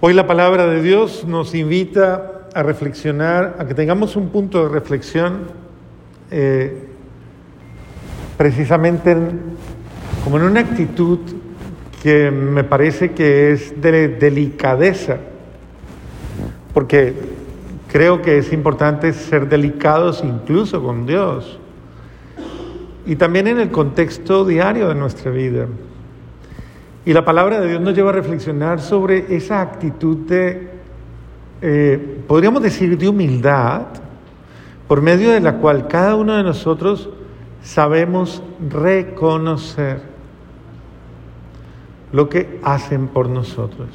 Hoy la palabra de Dios nos invita a reflexionar, a que tengamos un punto de reflexión eh, precisamente en- como en una actitud que me parece que es de delicadeza, porque creo que es importante ser delicados incluso con Dios y también en el contexto diario de nuestra vida. Y la palabra de Dios nos lleva a reflexionar sobre esa actitud de, eh, podríamos decir, de humildad, por medio de la cual cada uno de nosotros sabemos reconocer lo que hacen por nosotros.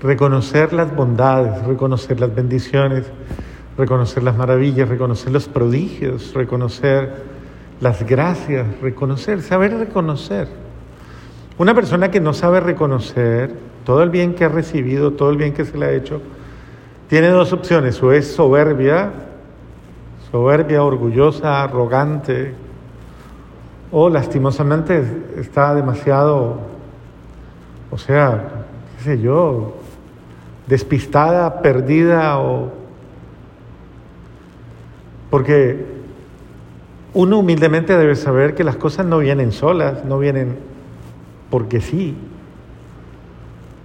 Reconocer las bondades, reconocer las bendiciones, reconocer las maravillas, reconocer los prodigios, reconocer las gracias, reconocer, saber reconocer. Una persona que no sabe reconocer todo el bien que ha recibido, todo el bien que se le ha hecho, tiene dos opciones, o es soberbia, soberbia, orgullosa, arrogante, o lastimosamente está demasiado, o sea, qué sé yo, despistada, perdida, o... Porque uno humildemente debe saber que las cosas no vienen solas, no vienen porque sí,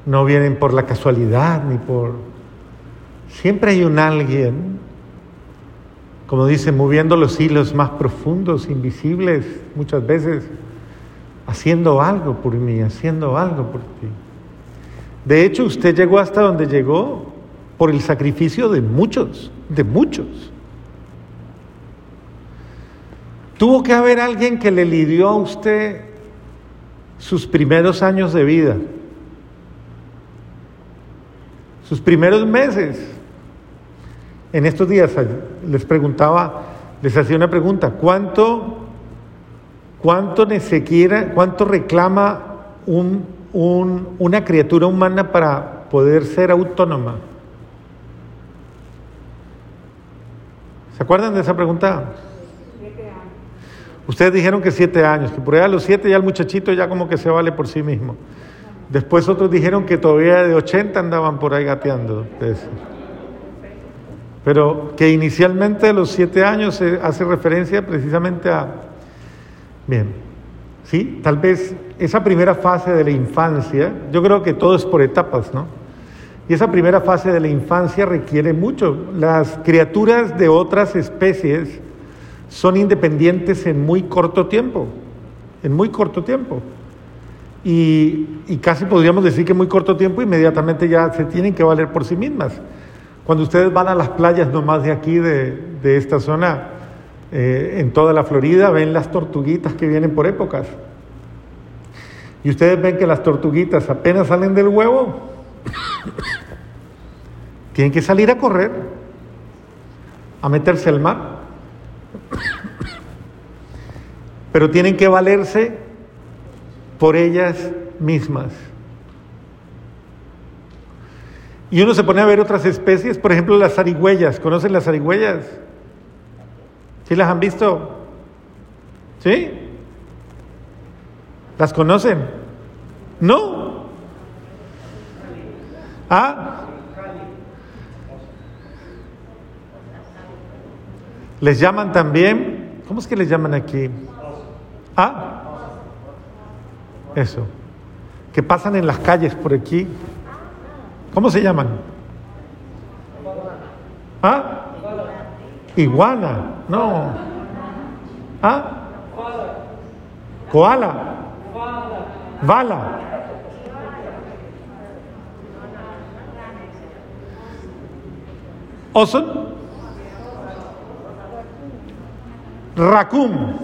no vienen por la casualidad ni por... Siempre hay un alguien, como dice, moviendo los hilos más profundos, invisibles, muchas veces, haciendo algo por mí, haciendo algo por ti. De hecho, usted llegó hasta donde llegó por el sacrificio de muchos, de muchos. Tuvo que haber alguien que le lidió a usted sus primeros años de vida, sus primeros meses. En estos días les preguntaba, les hacía una pregunta, ¿cuánto, cuánto se quiera, cuánto reclama un, una criatura humana para poder ser autónoma? ¿Se acuerdan de esa pregunta? Ustedes dijeron que siete años, que por ahí a los siete ya el muchachito ya como que se vale por sí mismo. Después otros dijeron que todavía de 80 andaban por ahí gateando. Pero que inicialmente los siete años se hace referencia precisamente a... Bien, ¿sí? Tal vez esa primera fase de la infancia, yo creo que todo es por etapas, ¿no? Y esa primera fase de la infancia requiere mucho. Las criaturas de otras especies son independientes en muy corto tiempo, en muy corto tiempo. Y, y, casi podríamos decir que muy corto tiempo inmediatamente ya se tienen que valer por sí mismas. Cuando ustedes van a las playas nomás de aquí, de, de esta zona, eh, en toda la Florida, ven las tortuguitas que vienen por épocas. Y ustedes ven que las tortuguitas apenas salen del huevo, tienen que salir a correr, a meterse al mar. Pero tienen que valerse por ellas mismas. Y uno se pone a ver otras especies, por ejemplo las zarigüeyas. ¿Conocen las zarigüeyas? ¿Sí las han visto? ¿Sí? ¿Las conocen? ¿No? ¿Ah? Les llaman también, ¿cómo es que les llaman aquí? ¿Ah? Eso. Que pasan en las calles por aquí. ¿Cómo se llaman? ¿Ah? Iguana. No. ¿Ah? Koala. Bala. Oso. Raccoon.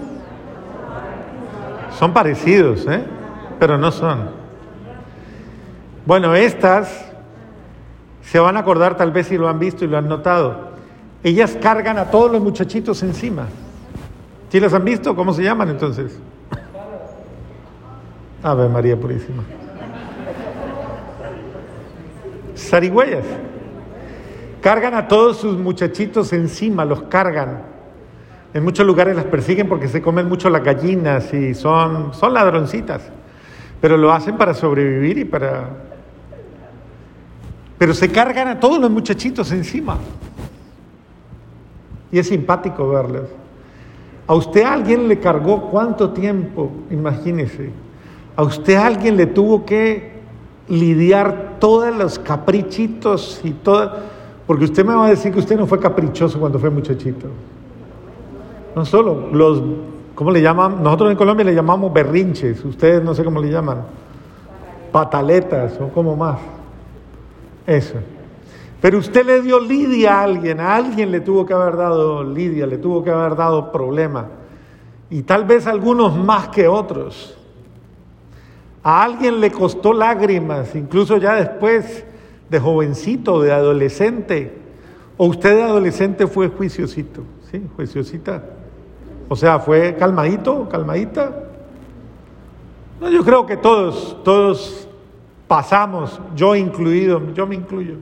Son parecidos, ¿eh? pero no son. Bueno, estas se van a acordar tal vez si lo han visto y lo han notado. Ellas cargan a todos los muchachitos encima. ¿Sí las han visto? ¿Cómo se llaman entonces? Ave María Purísima. Zarigüeyas. Cargan a todos sus muchachitos encima, los cargan. En muchos lugares las persiguen porque se comen mucho las gallinas y son, son ladroncitas. Pero lo hacen para sobrevivir y para, Pero se cargan a todos los muchachitos encima. Y es simpático verles. A usted alguien le cargó cuánto tiempo, imagínese. A usted alguien le tuvo que lidiar todos los caprichitos y todas, porque usted me va a decir que usted no fue caprichoso cuando fue muchachito. No solo los, ¿cómo le llaman? Nosotros en Colombia le llamamos berrinches, ustedes no sé cómo le llaman, pataletas o como más. Eso. Pero usted le dio lidia a alguien, a alguien le tuvo que haber dado lidia, le tuvo que haber dado problema. Y tal vez algunos más que otros. A alguien le costó lágrimas, incluso ya después de jovencito, de adolescente. O usted de adolescente fue juiciosito, ¿sí? Juiciosita. O sea, fue calmadito, calmadita. No, yo creo que todos, todos pasamos, yo incluido, yo me incluyo,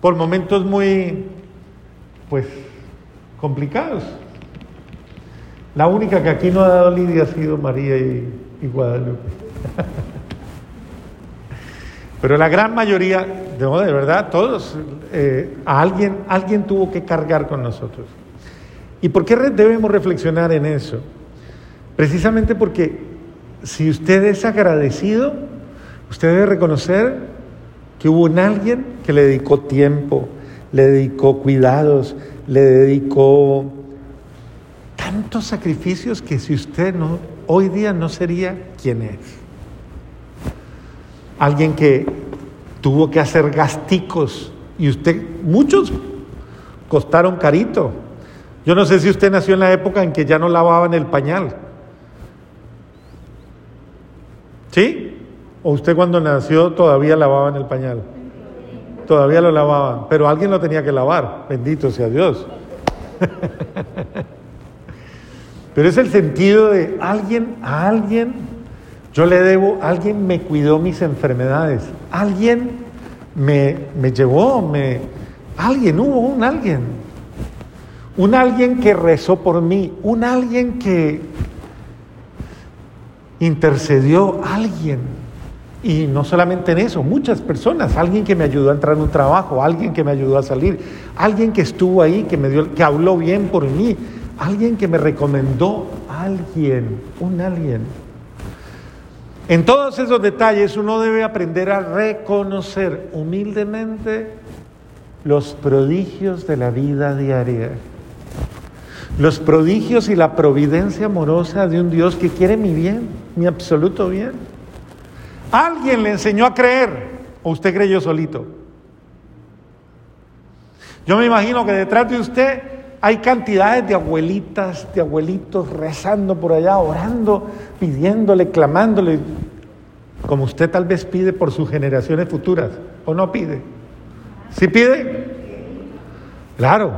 por momentos muy, pues, complicados. La única que aquí no ha dado lidia ha sido María y, Guadalupe. Pero la gran mayoría, de verdad, todos, eh, a alguien, alguien tuvo que cargar con nosotros. ¿Y por qué debemos reflexionar en eso? Precisamente porque si usted es agradecido, usted debe reconocer que hubo un alguien que le dedicó tiempo, le dedicó cuidados, le dedicó tantos sacrificios que si usted no, hoy día no sería quien es. Alguien que tuvo que hacer gasticos y usted, muchos costaron carito. Yo no sé si usted nació en la época en que ya no lavaban el pañal. ¿Sí? ¿O usted cuando nació todavía lavaban el pañal? Todavía lo lavaban, pero alguien lo tenía que lavar, bendito sea Dios. pero es el sentido de alguien a alguien, yo le debo, alguien me cuidó mis enfermedades, alguien me, me llevó, me, alguien, hubo un alguien un alguien que rezó por mí, un alguien que intercedió, alguien. Y no solamente en eso, muchas personas, alguien que me ayudó a entrar en un trabajo, alguien que me ayudó a salir, alguien que estuvo ahí, que me dio, que habló bien por mí, alguien que me recomendó, alguien, un alguien. En todos esos detalles uno debe aprender a reconocer humildemente los prodigios de la vida diaria los prodigios y la providencia amorosa de un Dios que quiere mi bien, mi absoluto bien. Alguien le enseñó a creer o usted creyó solito. Yo me imagino que detrás de usted hay cantidades de abuelitas, de abuelitos rezando por allá, orando, pidiéndole, clamándole, como usted tal vez pide por sus generaciones futuras, o no pide. ¿Sí pide? Claro,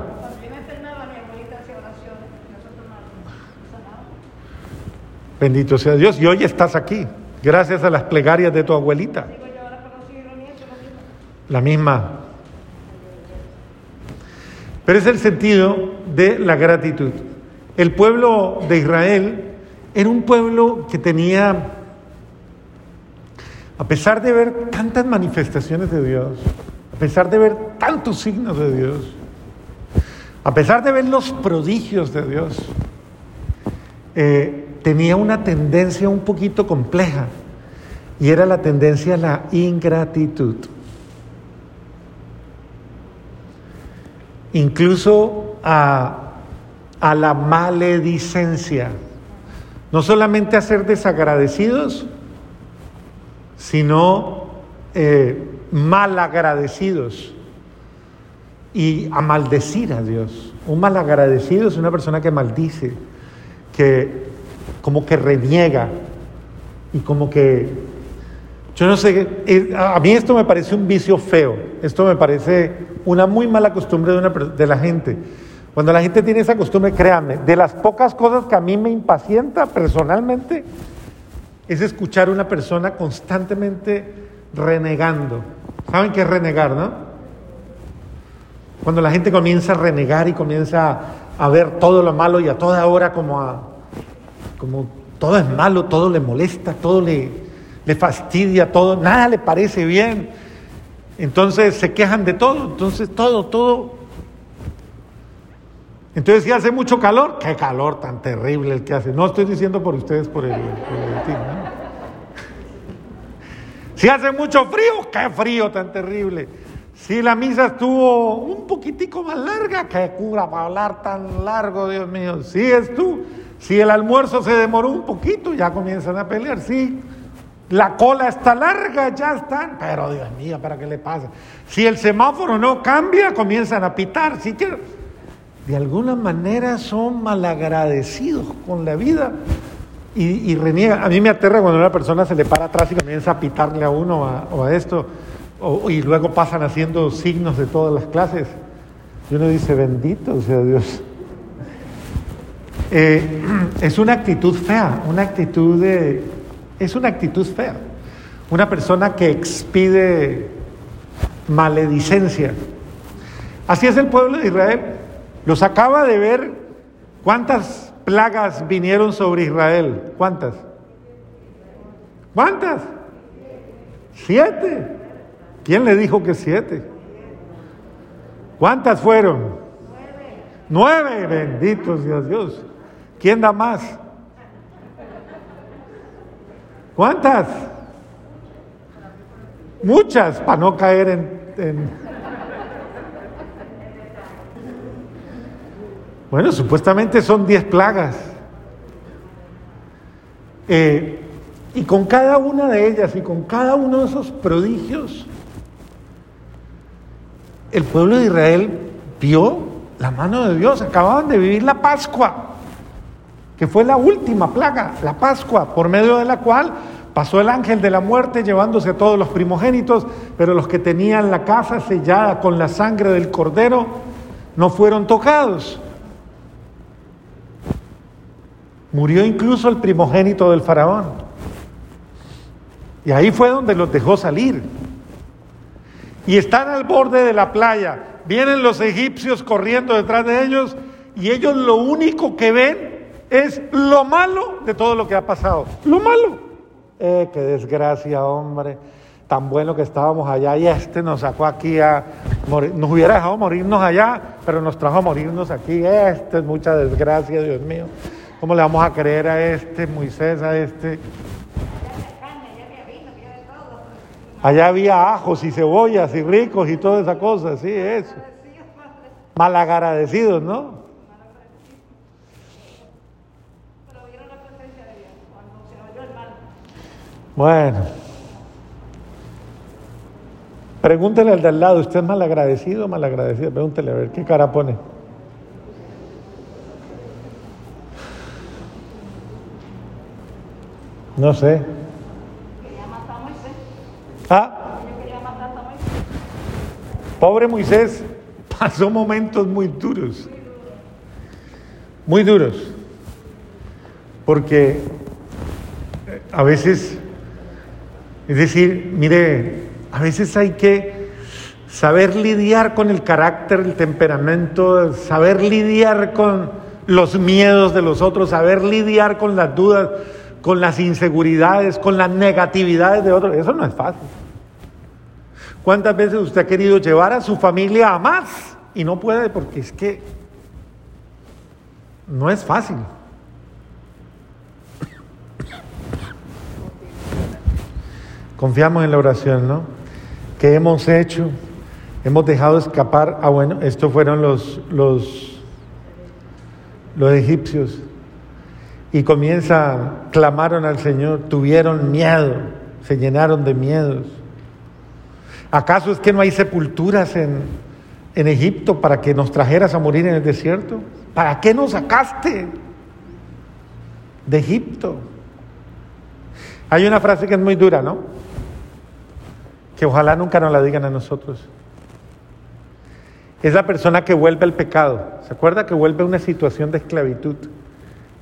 Bendito sea Dios. Y hoy estás aquí, gracias a las plegarias de tu abuelita. La misma. Pero es el sentido de la gratitud. El pueblo de Israel era un pueblo que tenía, a pesar de ver tantas manifestaciones de Dios, a pesar de ver tantos signos de Dios, a pesar de ver los prodigios de Dios, eh, tenía una tendencia un poquito compleja y era la tendencia a la ingratitud. Incluso a, a la maledicencia. No solamente a ser desagradecidos, sino eh, malagradecidos y a maldecir a Dios. Un malagradecido es una persona que maldice, que como que reniega y como que, yo no sé, eh, a mí esto me parece un vicio feo, esto me parece una muy mala costumbre de, una, de la gente. Cuando la gente tiene esa costumbre, créanme, de las pocas cosas que a mí me impacienta personalmente, es escuchar a una persona constantemente renegando. ¿Saben qué es renegar, no? Cuando la gente comienza a renegar y comienza a ver todo lo malo y a toda hora como a, como todo es malo, todo le molesta, todo le, le fastidia, todo, nada le parece bien. Entonces se quejan de todo, entonces todo, todo. Entonces si hace mucho calor, qué calor tan terrible el que hace. No estoy diciendo por ustedes, por el, por ¿no? Si hace mucho frío, qué frío tan terrible. Si la misa estuvo un poquitico más larga, qué cura para hablar tan largo, Dios mío. Si es tú, si el almuerzo se demoró un poquito, ya comienzan a pelear. Sí, la cola está larga, ya están. Pero Dios mío, ¿para qué le pasa? Si el semáforo no cambia, comienzan a pitar. Si de alguna manera son malagradecidos con la vida y, reniegan. A mí me aterra cuando una persona se le para atrás y comienza a pitarle a uno o a esto. y luego pasan haciendo signos de todas las clases. Y uno dice, bendito sea Dios. Eh, es una actitud fea, una actitud de, es una actitud fea. Una persona que expide maledicencia. Así es el pueblo de Israel. Los acaba de ver cuántas plagas vinieron sobre Israel. ¿Cuántas? ¿Cuántas? Siete. ¿Quién le dijo que siete? ¿Cuántas fueron? Nueve. Benditos Dios. ¿Quién da más? ¿Cuántas? Muchas, para no caer en, Bueno, supuestamente son diez plagas. Eh, y con cada una de ellas y con cada uno de esos prodigios, el pueblo de Israel vio la mano de Dios. Acababan de vivir la Pascua que fue la última plaga, la Pascua, por medio de la cual pasó el ángel de la muerte llevándose a todos los primogénitos, pero los que tenían la casa sellada con la sangre del cordero no fueron tocados. Murió incluso el primogénito del faraón. Y ahí fue donde los dejó salir. Y están al borde de la playa. Vienen los egipcios corriendo detrás de ellos y ellos lo único que ven es lo malo de todo lo que ha pasado. Lo malo. Eh, qué desgracia, hombre. Tan bueno que estábamos allá y este nos sacó aquí a morir. Nos hubiera dejado morirnos allá, pero nos trajo a morirnos aquí. Este es mucha desgracia, Dios mío. ¿Cómo le vamos a creer a este, Moisés, a este? Allá había ajos y cebollas y ricos y toda esa cosa, sí, eso. Malagradecidos, ¿no? Bueno. Pregúntele al de al lado, ¿usted es malagradecido o malagradecido? Pregúntele a ver qué cara pone. No sé. Ah. Pobre Moisés pasó momentos muy duros. Muy duros. Porque a veces es decir, mire, a veces hay que saber lidiar con el carácter, el temperamento, saber lidiar con los miedos de los otros, saber lidiar con las dudas, con las inseguridades, con las negatividades de otros. Eso no es fácil. ¿Cuántas veces usted ha querido llevar a su familia a más y no puede porque es que no es fácil? Confiamos en la oración, ¿no? ¿Qué hemos hecho? Hemos dejado escapar. Ah, bueno, estos fueron los, los, los egipcios. Y comienza, clamaron al Señor, tuvieron miedo, se llenaron de miedos. ¿Acaso es que no hay sepulturas en, en Egipto para que nos trajeras a morir en el desierto? ¿Para qué nos sacaste de Egipto? Hay una frase que es muy dura, ¿no? Que ojalá nunca nos la digan a nosotros. Es la persona que vuelve al pecado. ¿Se acuerda que vuelve a una situación de esclavitud?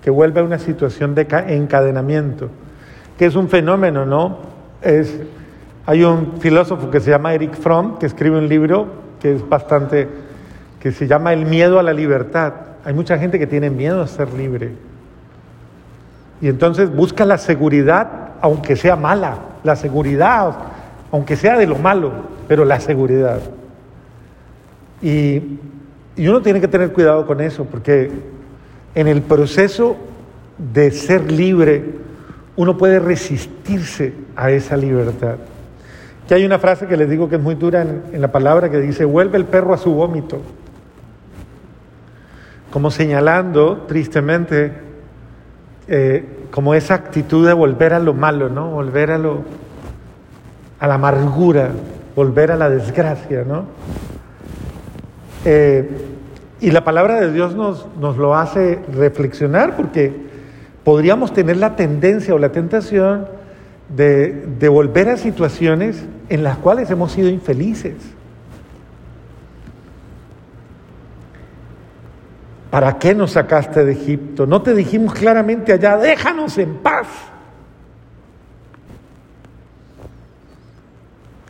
Que vuelve a una situación de encadenamiento. Que es un fenómeno, ¿no? Es, hay un filósofo que se llama Eric Fromm que escribe un libro que es bastante, que se llama El miedo a la libertad. Hay mucha gente que tiene miedo a ser libre. Y entonces busca la seguridad, aunque sea mala, la seguridad aunque sea de lo malo, pero la seguridad. Y, uno tiene que tener cuidado con eso, porque en el proceso de ser libre, uno puede resistirse a esa libertad. Que hay una frase que les digo que es muy dura en, la palabra que dice, vuelve el perro a su vómito. Como señalando, tristemente, eh, como esa actitud de volver a lo malo, ¿no? Volver a lo, a la amargura, volver a la desgracia, ¿no? Eh, y la palabra de Dios nos, nos lo hace reflexionar porque podríamos tener la tendencia o la tentación de, de volver a situaciones en las cuales hemos sido infelices. ¿Para qué nos sacaste de Egipto? No te dijimos claramente allá, déjanos en paz.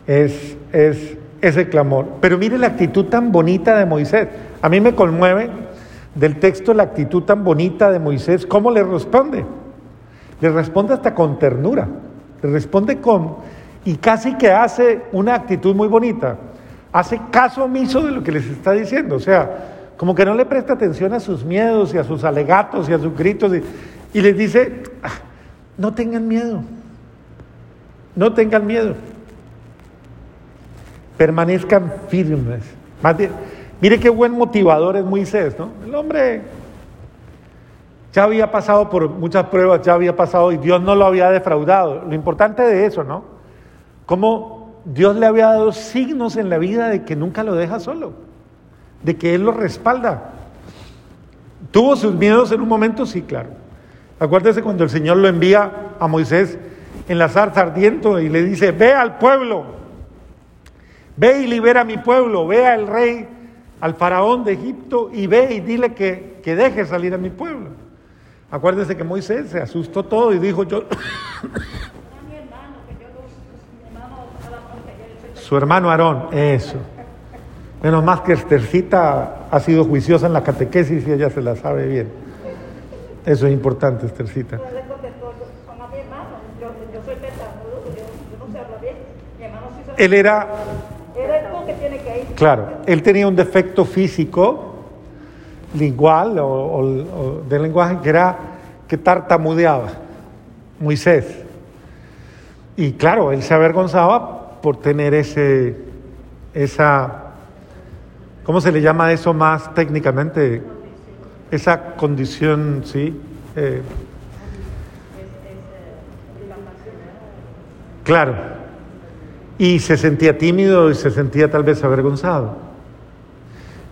Es, es ese clamor. Pero mire la actitud tan bonita de Moisés. A mí me conmueve del texto la actitud tan bonita de Moisés. ¿Cómo le responde? Le responde hasta con ternura. Le responde con y casi que hace una actitud muy bonita. Hace caso omiso de lo que les está diciendo, o sea, como que no le presta atención a sus miedos y a sus alegatos y a sus gritos y, les dice, ah, no tengan miedo, no tengan miedo, permanezcan firmes. mire qué buen motivador es Moisés, ¿no? El hombre ya había pasado por muchas pruebas, ya había pasado y Dios no lo había defraudado. Lo importante de eso, ¿no? Cómo Dios le había dado signos en la vida de que nunca lo deja solo, de que Él lo respalda. ¿Tuvo sus miedos en un momento? Sí, claro. Acuérdese cuando el Señor lo envía a Moisés en la zarza ardiendo y le dice, ve al pueblo, ve y libera a mi pueblo, ve al rey, al faraón de Egipto y ve y dile que, que deje salir a mi pueblo. Acuérdese que Moisés se asustó todo y dijo, yo, Su hermano Aarón, eso. Menos más que Estercita ha sido juiciosa en la catequesis y ella se la sabe bien. Eso es importante, Estercita. Él era... Claro, él tenía un defecto físico, lingual o, de lenguaje, que era que tartamudeaba, Moisés. Y claro, él se avergonzaba por tener ese, esa, ¿cómo se le llama eso más técnicamente? Esa condición, sí. Eh, claro. Y se sentía tímido y se sentía tal vez avergonzado.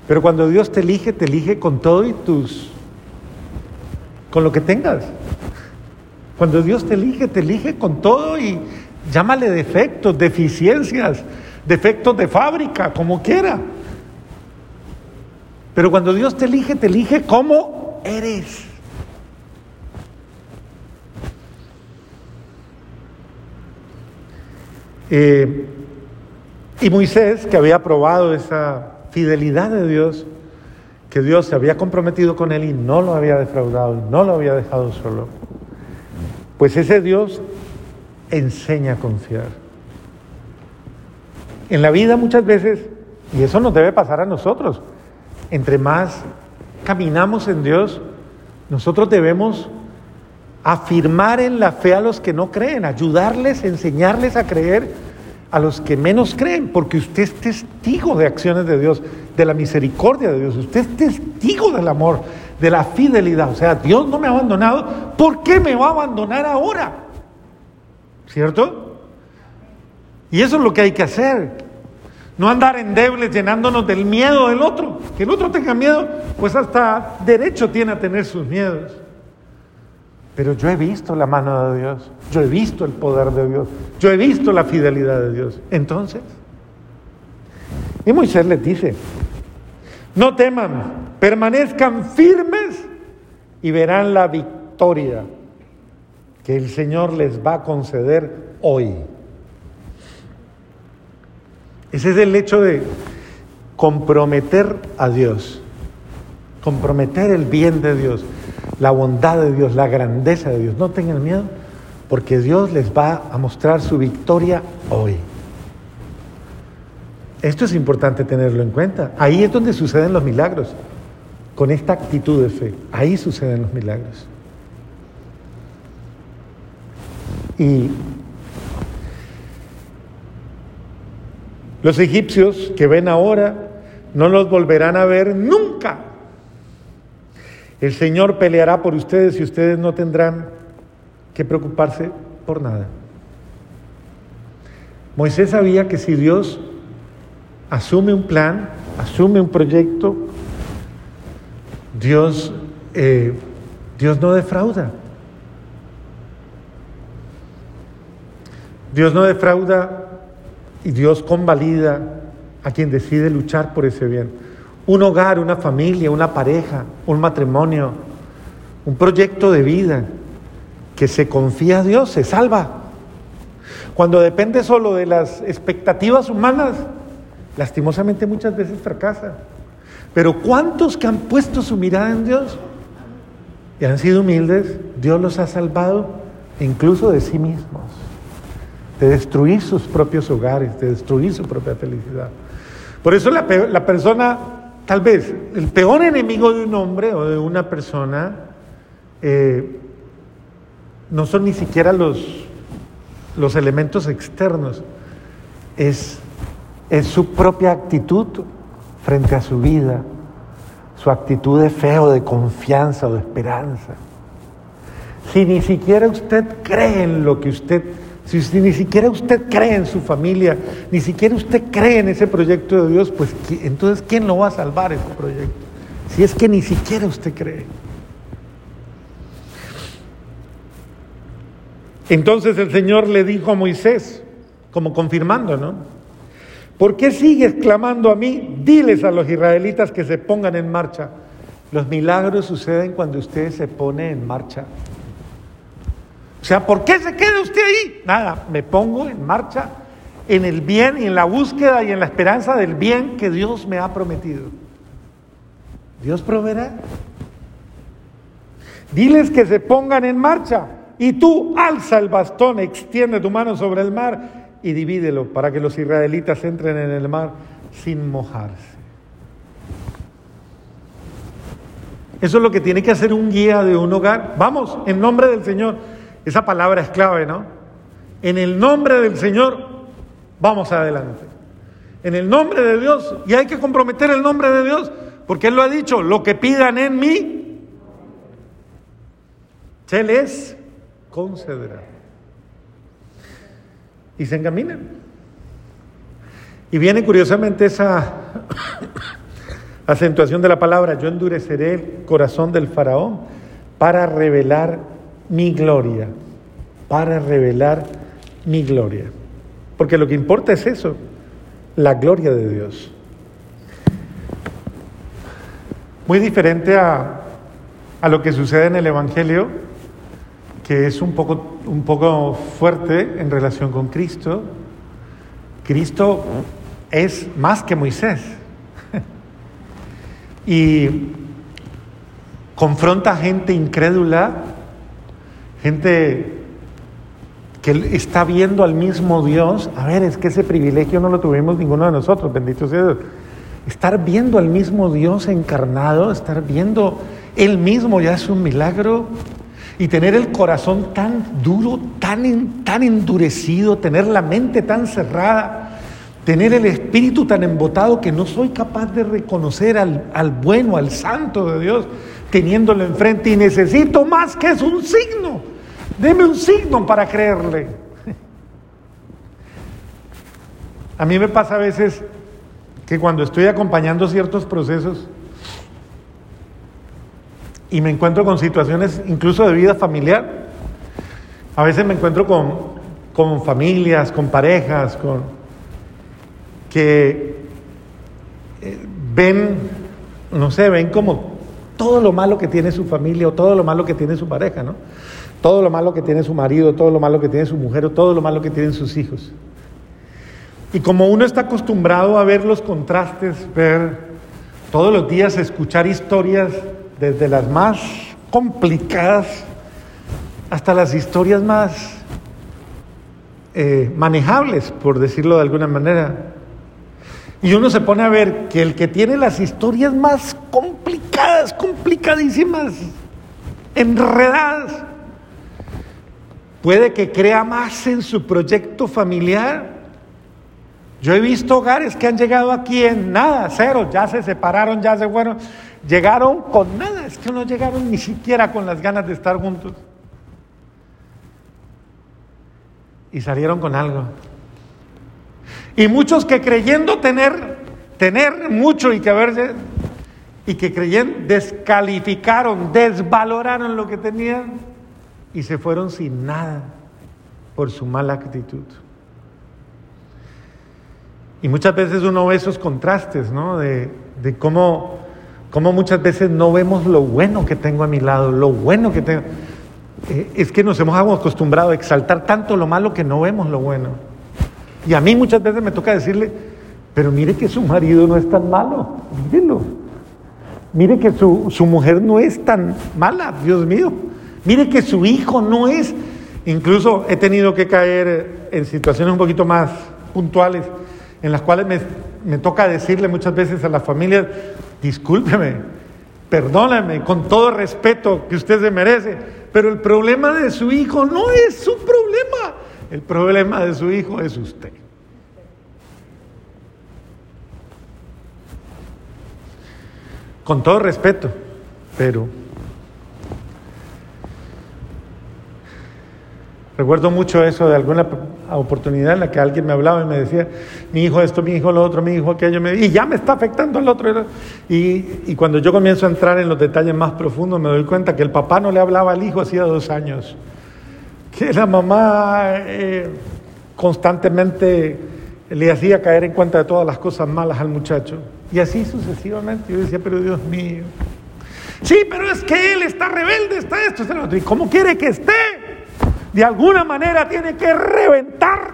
Pero cuando Dios te elige, te elige con todo y tus, con lo que tengas. Cuando Dios te elige, te elige con todo y Llámale defectos, deficiencias, defectos de fábrica, como quiera. Pero cuando Dios te elige, te elige como eres. Eh, y Moisés, que había probado esa fidelidad de Dios, que Dios se había comprometido con él y no lo había defraudado, y no lo había dejado solo, pues ese Dios enseña a confiar. En la vida muchas veces, y eso nos debe pasar a nosotros, entre más caminamos en Dios, nosotros debemos afirmar en la fe a los que no creen, ayudarles, enseñarles a creer a los que menos creen, porque usted es testigo de acciones de Dios, de la misericordia de Dios, usted es testigo del amor, de la fidelidad. O sea, Dios no me ha abandonado, ¿por qué me va a abandonar ahora? ¿Cierto? Y eso es lo que hay que hacer. No andar endebles llenándonos del miedo del otro. Que el otro tenga miedo, pues hasta derecho tiene a tener sus miedos. Pero yo he visto la mano de Dios, yo he visto el poder de Dios, yo he visto la fidelidad de Dios. Entonces, y Moisés les dice, no teman, permanezcan firmes y verán la victoria que el Señor les va a conceder hoy. Ese es el hecho de comprometer a Dios, comprometer el bien de Dios, la bondad de Dios, la grandeza de Dios. No tengan miedo, porque Dios les va a mostrar su victoria hoy. Esto es importante tenerlo en cuenta. Ahí es donde suceden los milagros, con esta actitud de fe. Ahí suceden los milagros. Y los egipcios que ven ahora no los volverán a ver nunca. El Señor peleará por ustedes y ustedes no tendrán que preocuparse por nada. Moisés sabía que si Dios asume un plan, asume un proyecto, Dios, eh, Dios no defrauda. Dios no defrauda y Dios convalida a quien decide luchar por ese bien. Un hogar, una familia, una pareja, un matrimonio, un proyecto de vida que se confía a Dios, se salva. Cuando depende solo de las expectativas humanas, lastimosamente muchas veces fracasa. Pero ¿cuántos que han puesto su mirada en Dios y han sido humildes, Dios los ha salvado incluso de sí mismos, de destruir sus propios hogares, de destruir su propia felicidad? Por eso la, persona, tal vez, el peor enemigo de un hombre o de una persona, eh, no son ni siquiera los, los elementos externos, es, es su propia actitud frente a su vida, su actitud de fe o de confianza o de esperanza. Si ni siquiera usted cree en lo que usted si, ni siquiera usted cree en su familia, ni siquiera usted cree en ese proyecto de Dios, pues entonces ¿quién lo va a salvar ese proyecto? Si es que ni siquiera usted cree. Entonces el Señor le dijo a Moisés, como confirmando, ¿no? ¿Por qué sigues clamando a mí? Diles a los israelitas que se pongan en marcha. Los milagros suceden cuando usted se pone en marcha. O sea, ¿por qué se queda usted ahí? Nada, me pongo en marcha en el bien y en la búsqueda y en la esperanza del bien que Dios me ha prometido. Dios proveerá. Diles que se pongan en marcha y tú alza el bastón, extiende tu mano sobre el mar y divídelo para que los israelitas entren en el mar sin mojarse. Eso es lo que tiene que hacer un guía de un hogar. Vamos, en nombre del Señor. Esa palabra es clave, ¿no? En el nombre del Señor, vamos adelante. En el nombre de Dios, y hay que comprometer el nombre de Dios, porque Él lo ha dicho, lo que pidan en mí, se les concederá. Y se encaminan. Y viene curiosamente esa acentuación de la palabra, yo endureceré el corazón del faraón para revelar mi gloria, para revelar mi gloria. Porque lo que importa es eso, la gloria de Dios. Muy diferente a, a lo que sucede en el Evangelio, que es un poco, un poco fuerte en relación con Cristo. Cristo es más que Moisés. y confronta gente incrédula gente que está viendo al mismo Dios. A ver, es que ese privilegio no lo tuvimos ninguno de nosotros, bendito sea Dios. Estar viendo al mismo Dios encarnado, estar viendo Él mismo ya es un milagro. Y tener el corazón tan duro, tan, tan endurecido, tener la mente tan cerrada, tener el espíritu tan embotado que no soy capaz de reconocer al, al bueno, al santo de Dios, teniéndolo enfrente y necesito más que es un signo. Deme un signo para creerle. A mí me pasa a veces que cuando estoy acompañando ciertos procesos y me encuentro con situaciones incluso de vida familiar, a veces me encuentro con, con familias, con parejas, con que eh, ven, no sé, ven como todo lo malo que tiene su familia o todo lo malo que tiene su pareja, ¿no? Todo lo malo que tiene su marido, todo lo malo que tiene su mujer, todo lo malo que tienen sus hijos. Y como uno está acostumbrado a ver los contrastes, ver todos los días escuchar historias desde las más complicadas hasta las historias más eh, manejables, por decirlo de alguna manera. Y uno se pone a ver que el que tiene las historias más complicadas, complicadísimas, enredadas, puede que crea más en su proyecto familiar. Yo he visto hogares que han llegado aquí en nada, cero, ya se separaron, ya se fueron, llegaron con nada, es que no llegaron ni siquiera con las ganas de estar juntos. Y salieron con algo. Y muchos que creyendo tener, tener mucho y que haberse, y que creyendo descalificaron, desvaloraron lo que tenían y se fueron sin nada por su mala actitud. Y muchas veces uno ve esos contrastes, ¿no? De, de cómo, cómo, muchas veces no vemos lo bueno que tengo a mi lado, lo bueno que tengo. Eh, es que nos hemos acostumbrado a exaltar tanto lo malo que no vemos lo bueno. Y a mí muchas veces me toca decirle, pero mire que su marido no es tan malo, mírelo. Mire que su, su mujer no es tan mala, Dios mío. Mire que su hijo no es. Incluso he tenido que caer en situaciones un poquito más puntuales, en las cuales me, toca decirle muchas veces a la familia, discúlpeme, perdóname, con todo respeto que usted se merece, pero el problema de su hijo no es su problema. El problema de su hijo es usted. Con todo respeto, pero recuerdo mucho eso de alguna oportunidad en la que alguien me hablaba y me decía, mi hijo esto, mi hijo lo otro, mi hijo aquello, y ya me está afectando al otro. Y, y, cuando yo comienzo a entrar en los detalles más profundos me doy cuenta que el papá no le hablaba al hijo hacía dos años que la mamá eh, constantemente le hacía caer en cuenta de todas las cosas malas al muchacho. Y así sucesivamente. Yo decía, pero Dios mío. Sí, pero es que él está rebelde, está esto, está otro. ¿Y cómo quiere que esté? De alguna manera tiene que reventar,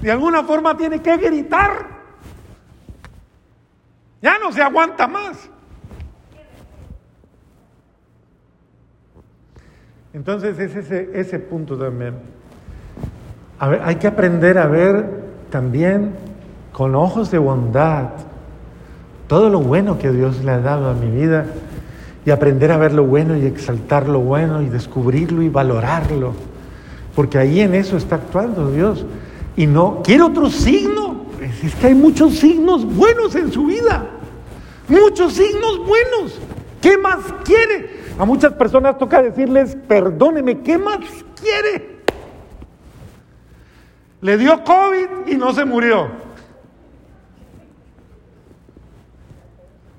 de alguna forma tiene que gritar. Ya no se aguanta más. Entonces es ese, ese punto también. Hay que aprender a ver también con ojos de bondad todo lo bueno que Dios le ha dado a mi vida y aprender a ver lo bueno y exaltar lo bueno y descubrirlo y valorarlo. Porque ahí en eso está actuando Dios. Y no, quiere otro signo. Es que hay muchos signos buenos en su vida. Muchos signos buenos. ¿Qué más quiere? A muchas personas toca decirles, perdóneme, ¿qué más quiere? Le dio COVID y no se murió.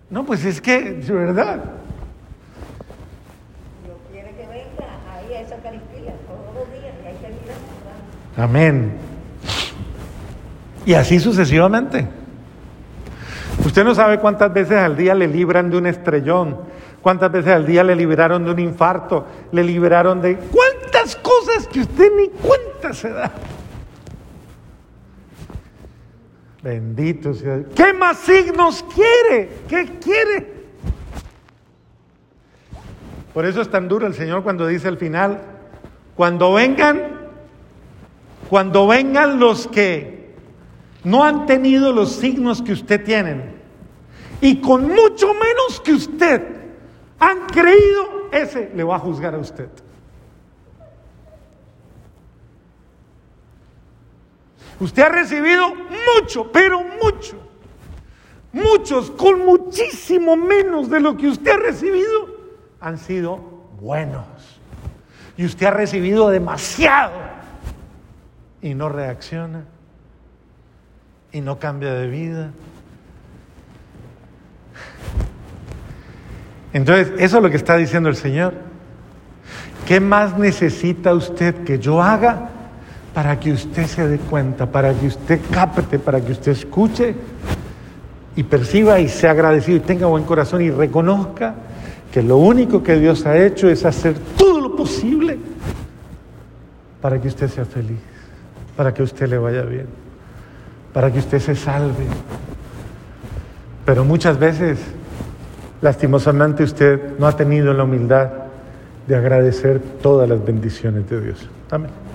No, pues es que, de verdad. quiere que venga ahí a esa Eucaristía todos los días y hay que Amén. Y así sucesivamente. Usted no sabe cuántas veces al día le libran de un estrellón, cuántas veces al día le liberaron de un infarto, le liberaron de cuántas cosas que usted ni cuenta se da. Bendito sea. ¿Qué más signos quiere? ¿Qué quiere? Por eso es tan duro el Señor cuando dice al final, cuando vengan, cuando vengan los que no han tenido los signos que usted tiene, y con mucho menos que usted han creído, ese le va a juzgar a usted. Usted ha recibido mucho, pero mucho. Muchos con muchísimo menos de lo que usted ha recibido han sido buenos. Y usted ha recibido demasiado y no reacciona y no cambia de vida. Entonces, eso es lo que está diciendo el Señor. ¿Qué más necesita usted que yo haga para que usted se dé cuenta, para que usted capte, para que usted escuche y perciba y sea agradecido y tenga buen corazón y reconozca que lo único que Dios ha hecho es hacer todo lo posible para que usted sea feliz, para que usted le vaya bien, para que usted se salve. Pero muchas veces Lastimosamente usted no ha tenido la humildad de agradecer todas las bendiciones de Dios. Amén.